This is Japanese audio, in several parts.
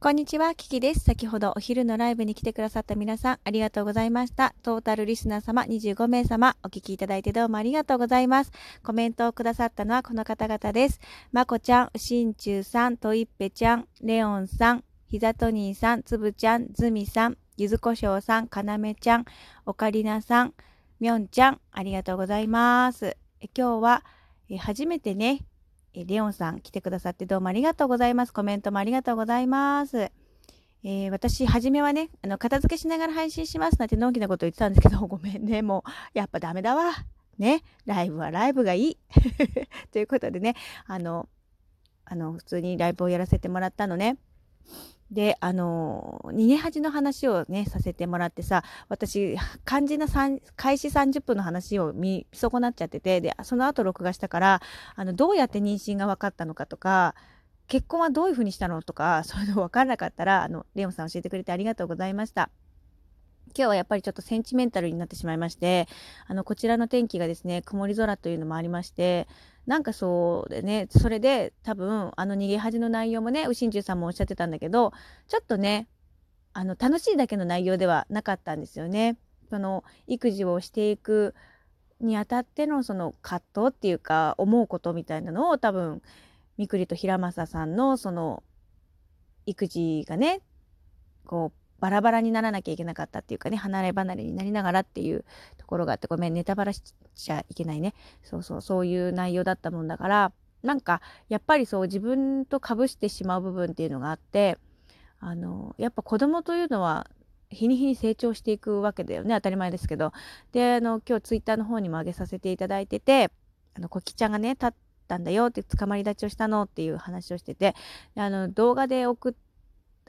こんにちは、キキです。先ほどお昼のライブに来てくださった皆さん、ありがとうございました。トータルリスナー様25名様、お聞きいただいてどうもありがとうございます。コメントをくださったのはこの方々です。まこちゃん、しんちゅうさん、といっぺちゃん、レオンさん、ひざとにーさん、つぶちゃん、ずみさん、ゆずこしょうさん、かなめちゃん、おかりなさん、みょんちゃん、ありがとうございます。今日は初めてね、えレオンさん来てくださってどうもありがとうございます。コメントもありがとうございます。えー、私、初めはね、あの、片付けしながら配信しますなんてのんきなこと言ってたんですけど、ごめんね、もう、やっぱダメだわ。ね、ライブはライブがいい。ということでね、あの、あの、普通にライブをやらせてもらったのね。で、あの、逃げ恥の話をね、させてもらってさ、私、肝心な開始30分の話を見損なっちゃってて、で、その後録画したから、あの、どうやって妊娠が分かったのかとか、結婚はどういうふうにしたのとか、そういうの分からなかったら、あの、レオンさん教えてくれてありがとうございました。今日はやっぱりちょっとセンチメンタルになってしまいまして、あの、こちらの天気がですね、曇り空というのもありまして、なんかそうでね、それで多分、あの逃げ恥の内容もね、うしんじゅうさんもおっしゃってたんだけど、ちょっとね、あの、楽しいだけの内容ではなかったんですよね。その、育児をしていくにあたってのその葛藤っていうか、思うことみたいなのを多分、みくりと平正さんのその、育児がね、こう、バラバラにならなきゃいけなかったっていうかね、離れ離れになりながらっていうところがあって、ごめん、ネタバラしちゃいけないね。そうそう、そういう内容だったもんだから、なんか、やっぱりそう自分と被してしまう部分っていうのがあって、あの、やっぱ子供というのは、日に日に成長していくわけだよね。当たり前ですけど。で、あの、今日ツイッターの方にも上げさせていただいてて、あの、こきちゃんがね、立ったんだよって、捕まり立ちをしたのっていう話をしてて、あの、動画で送って、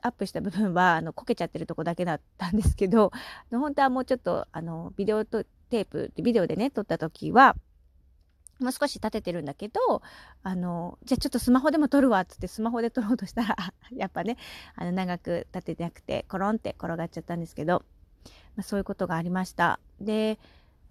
アップした部分はあのこけちゃってるとこだけだったんですけど本当はもうちょっとあのビデオとテープビデオでね撮った時はもう少し立ててるんだけどあのじゃあちょっとスマホでも撮るわっつってスマホで撮ろうとしたら やっぱねあの長く立ててなくてコロンって転がっちゃったんですけど、まあ、そういうことがありました。で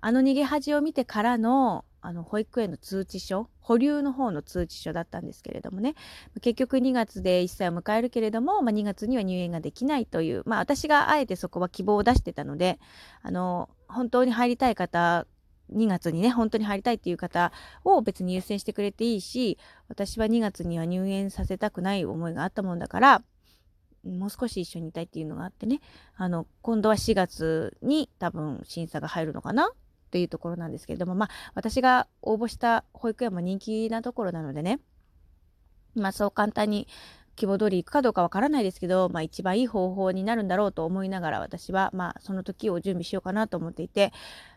あの逃げ恥を見てからのあの保育園の通知書保留の方の通知書だったんですけれどもね。結局2月で1歳を迎えるけれども、まあ、2月には入園ができないという、まあ、私があえてそこは希望を出してたのであの本当に入りたい方2月にね本当に入りたいっていう方を別に優先してくれていいし私は2月には入園させたくない思いがあったもんだからもう少し一緒にいたいっていうのがあってね。あの今度は4月に多分審査が入るのかなというところなんですけれども、まあ、私が応募した保育園も人気なところなのでね、まあ、そう簡単に希望通り行くかどうかわからないですけど、まあ、一番いい方法になるんだろうと思いながら私は、まあ、その時を準備しようかなと思っていて、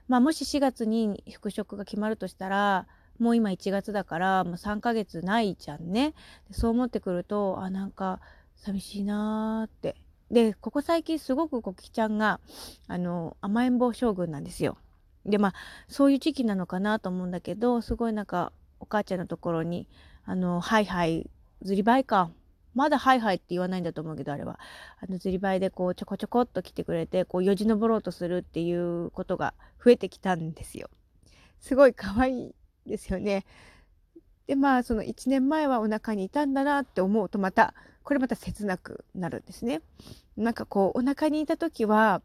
まあ、もし4月に復職が決まるとしたらもう今1月だからもう3ヶ月ないじゃんね。そう思ってくるとあなんか寂しいなーって。でここ最近すごくコキちゃんがあの甘えん坊将軍なんですよ。でまあそういう時期なのかなと思うんだけどすごいなんかお母ちゃんのところに「あのハイハイずりばいか」まだハイハイって言わないんだと思うけどあれはあのずりばいでこうちょこちょこっと来てくれてこうよじ登ろうとするっていうことが増えてきたんですよ。すごい可愛いですよね。でまあその1年前はお腹にいたんだなって思うとまたこれまた切なくなるんですね。なんかこうお腹にいた時は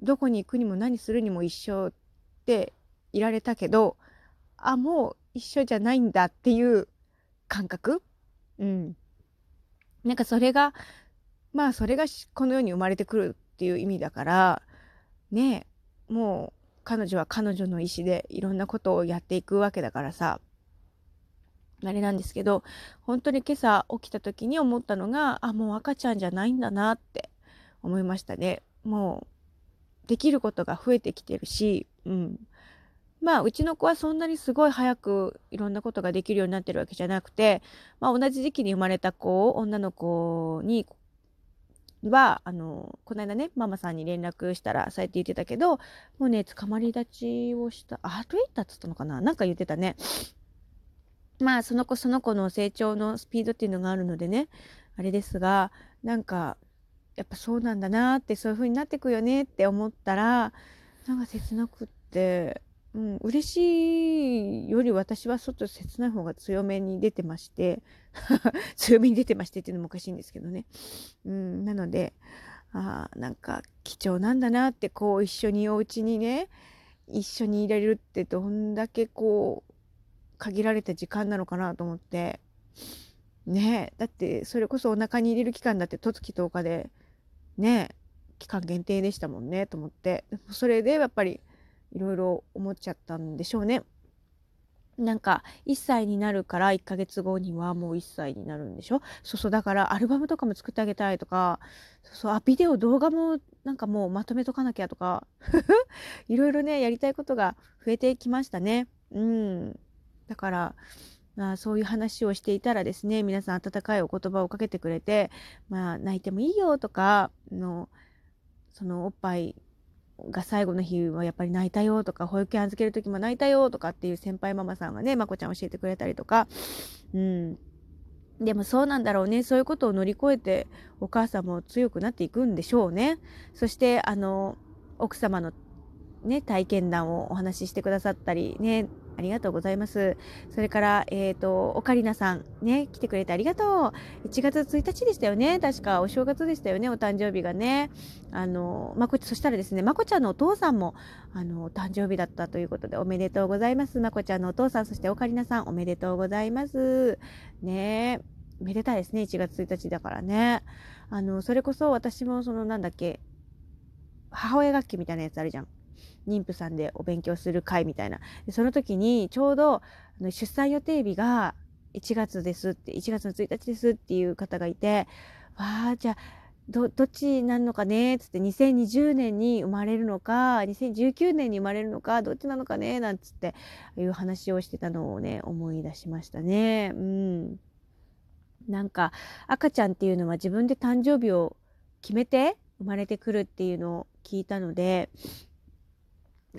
どこに行くにも何するにも一緒っていられたけどあもう一緒じゃないんだっていう感覚？うん。なんかそれがまあそれがこの世に生まれてくるっていう意味だからねもう彼女は彼女の意思でいろんなことをやっていくわけだからさ。あれなんですけど本当に今朝起きた時に思ったのがあもう赤ちゃんじゃないんだなって思いましたね。もうできることが増えてきてるしうん。まあ、うちの子はそんなにすごい早くいろんなことができるようになってるわけじゃなくて、まあ、同じ時期に生まれた子を、女の子に、は、あの、この間ね、ママさんに連絡したら、そうやって言ってたけど、もうね、捕まり立ちをした、歩いたっつったのかな？なんか言ってたね。まあ、その子その子の成長のスピードっていうのがあるのでね、あれですが、なんか、やっぱそうなんだなって、そういう風になってくよねって思ったら、なんか切なくってうん、嬉しいより私は外切ない方が強めに出てまして 強めに出てましてっていうのもおかしいんですけどね。うん、なのであなんか貴重なんだなってこう一緒にお家にね一緒にいられるってどんだけこう限られた時間なのかなと思ってねだってそれこそお腹に入れる期間だって十月10日でね期間限定でしたもんねと思って。それでやっぱりいろいろ思っちゃったんでしょうね。なんか1歳になるから1ヶ月後にはもう1歳になるんでしょ。そうそうだからアルバムとかも作ってあげたいとかそうそうあビデオ動画もなんかもうまとめとかなきゃとか いろいろねやりたいことが増えてきましたね。うん。だからまあ、そういう話をしていたらですね皆さん温かいお言葉をかけてくれて、まあ、泣いてもいいよとかのそのおっぱいが最後の日はやっぱり泣いたよとか保育園預ける時も泣いたよとかっていう先輩ママさんがねまこちゃん教えてくれたりとか。うん。でもそうなんだろうね。そういうことを乗り越えてお母さんも強くなっていくんでしょうね。そしてあの奥様のね体験談をお話ししてくださったりねありがとうございます。それから、えっ、ー、と、オカリナさん、ね、来てくれてありがとう。1月1日でしたよね。確か、お正月でしたよね、お誕生日がね。あの、まこ、そしたらですね、まこちゃんのお父さんも、あの、お誕生日だったということで、おめでとうございます。まこちゃんのお父さん、そしてオカリナさん、おめでとうございます。ねめでたいですね、1月1日だからね。あの、それこそ私も、その、なんだっけ、母親楽器みたいなやつあるじゃん。妊婦さんでお勉強する会みたいなでその時にちょうど出産予定日が1月ですって1月の1日ですっていう方がいてわあじゃあどどっちになるのかねっつって2020年に生まれるのか2019年に生まれるのかどっちなのかねなんつっていう話をしてたのをね思い出しましたね。うんなんか赤ちゃんっていうのは自分で誕生日を決めて生まれてくるっていうのを聞いたので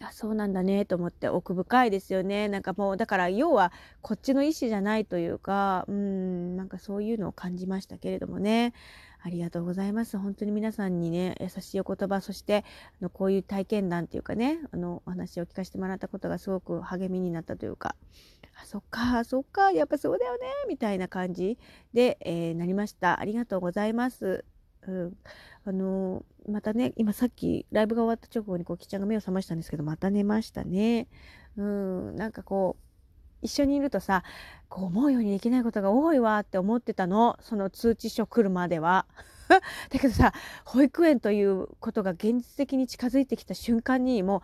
あそうなんだねと思って奥深いですよね。なんかもうだから要はこっちの意思じゃないというかうんなんかそういうのを感じましたけれどもね。ありがとうございます。本当に皆さんにね優しいお言葉そしてあのこういう体験談っていうかねあのお話を聞かせてもらったことがすごく励みになったというかあそっかそっかやっぱそうだよねみたいな感じで、えー、なりました。ありがとうございます。うん、あのまたね今さっきライブが終わった直後にこうきちゃんが目を覚ましたんですけどまた寝ましたね。うんなんかこう一緒にいるとさこう思うようにできないことが多いわって思ってたのその通知書来るまでは。だけどさ保育園ということが現実的に近づいてきた瞬間にも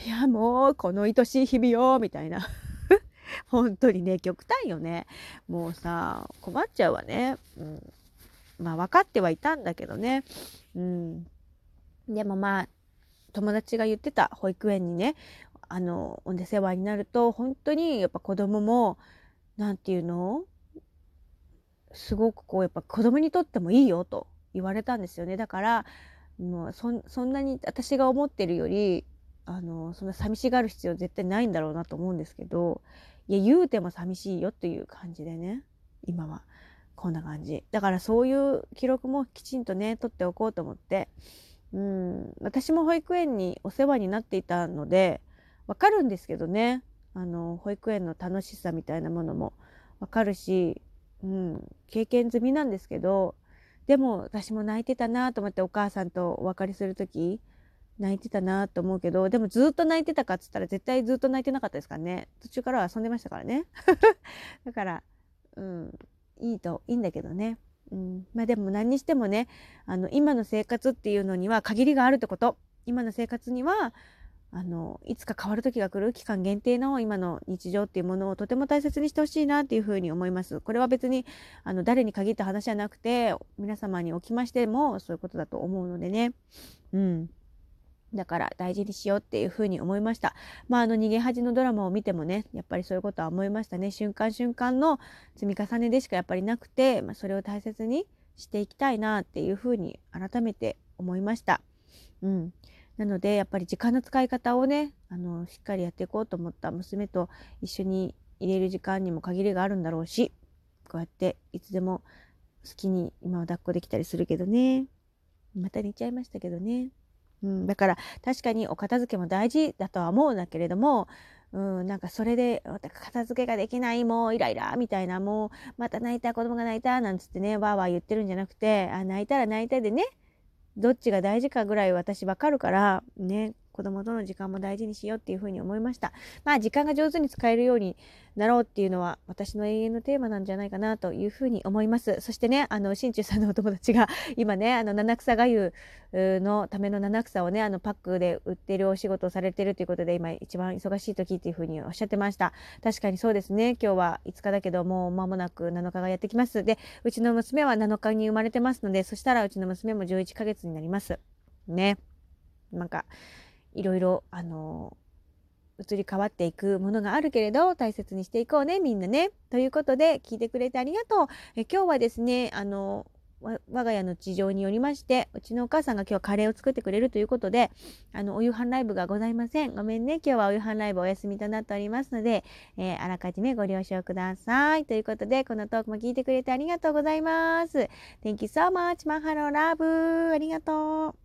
ういやもうこの愛しい日々よみたいな 本当にね極端よねもうさ困っちゃうわね。うんまあ分かってはいたんだけどね。うん。でもまあ、友達が言ってた保育園にね、あの、お世話になると、本当にやっぱ子供も、何て言うの？すごくこう、やっぱ子供にとってもいいよと言われたんですよね。だから、もうそんなに私が思ってるより、あの、そんな寂しがる必要絶対ないんだろうなと思うんですけど、いや、言うても寂しいよっていう感じでね、今は。こんな感じ。だからそういう記録もきちんとね取っておこうと思って。うん。私も保育園にお世話になっていたのでわかるんですけどね。あの保育園の楽しさみたいなものも。わかるし、うん、経験済みなんですけど。でも私も泣いてたなと思ってお母さんとお別れする時泣いてたなと思うけどでもずっと泣いてたかっつったら絶対ずっと泣いてなかったですからね。途中からは遊んでましたからね。だからうん。いいといいんだけどね。うん、まあでも何にしてもねあの今の生活っていうのには限りがあるってこと今の生活にはあのいつか変わる時が来る期間限定の今の日常っていうものをとても大切にしてほしいなっていうふうに思います。これは別にあの誰に限った話じゃなくて皆様におきましてもそういうことだと思うのでね。うんだから大事にしようっていうふうに思いました。まああの逃げ恥のドラマを見てもねやっぱりそういうことは思いましたね。瞬間瞬間の積み重ねでしかやっぱりなくて、まあ、それを大切にしていきたいなっていうふうに改めて思いました。うん、なのでやっぱり時間の使い方をねあのしっかりやっていこうと思った娘と一緒に入れる時間にも限りがあるんだろうしこうやっていつでも好きに今は抱っこできたりするけどねまた寝ちゃいましたけどね。うん、だから確かにお片付けも大事だとは思うんだけれどもうん、なんかそれで片付けができないもうイライラみたいなもうまた泣いた子供が泣いたなんつってねわーわー言ってるんじゃなくてあ泣いたら泣いたでねどっちが大事かぐらい私わかるからね子供との時間も大事にしようっていうふうに思いました。まあ時間が上手に使えるようになろうっていうのは私の永遠のテーマなんじゃないかなというふうに思います。そしてね、あの、新中さんのお友達が 今ね、あの、七草がゆのための七草をね、あの、パックで売ってるお仕事をされてるということで今一番忙しい時っていうふうにおっしゃってました。確かにそうですね。今日は5日だけどもう間もなく7日がやってきます。で、うちの娘は7日に生まれてますので、そしたらうちの娘も11ヶ月になります。ね。なんか、いろいろ、あの、移り変わっていくものがあるけれど、大切にしていこうね、みんなね。ということで、聞いてくれてありがとう。え今日はですね、あの、我が家の事情によりまして、うちのお母さんが今日カレーを作ってくれるということで、あの、お夕飯ライブがございません。ごめんね。今日はお夕飯ライブお休みとなっておりますので、えー、あらかじめご了承ください。ということで、このトークも聞いてくれてありがとうございます。Thank you so much, マハロラブありがとう。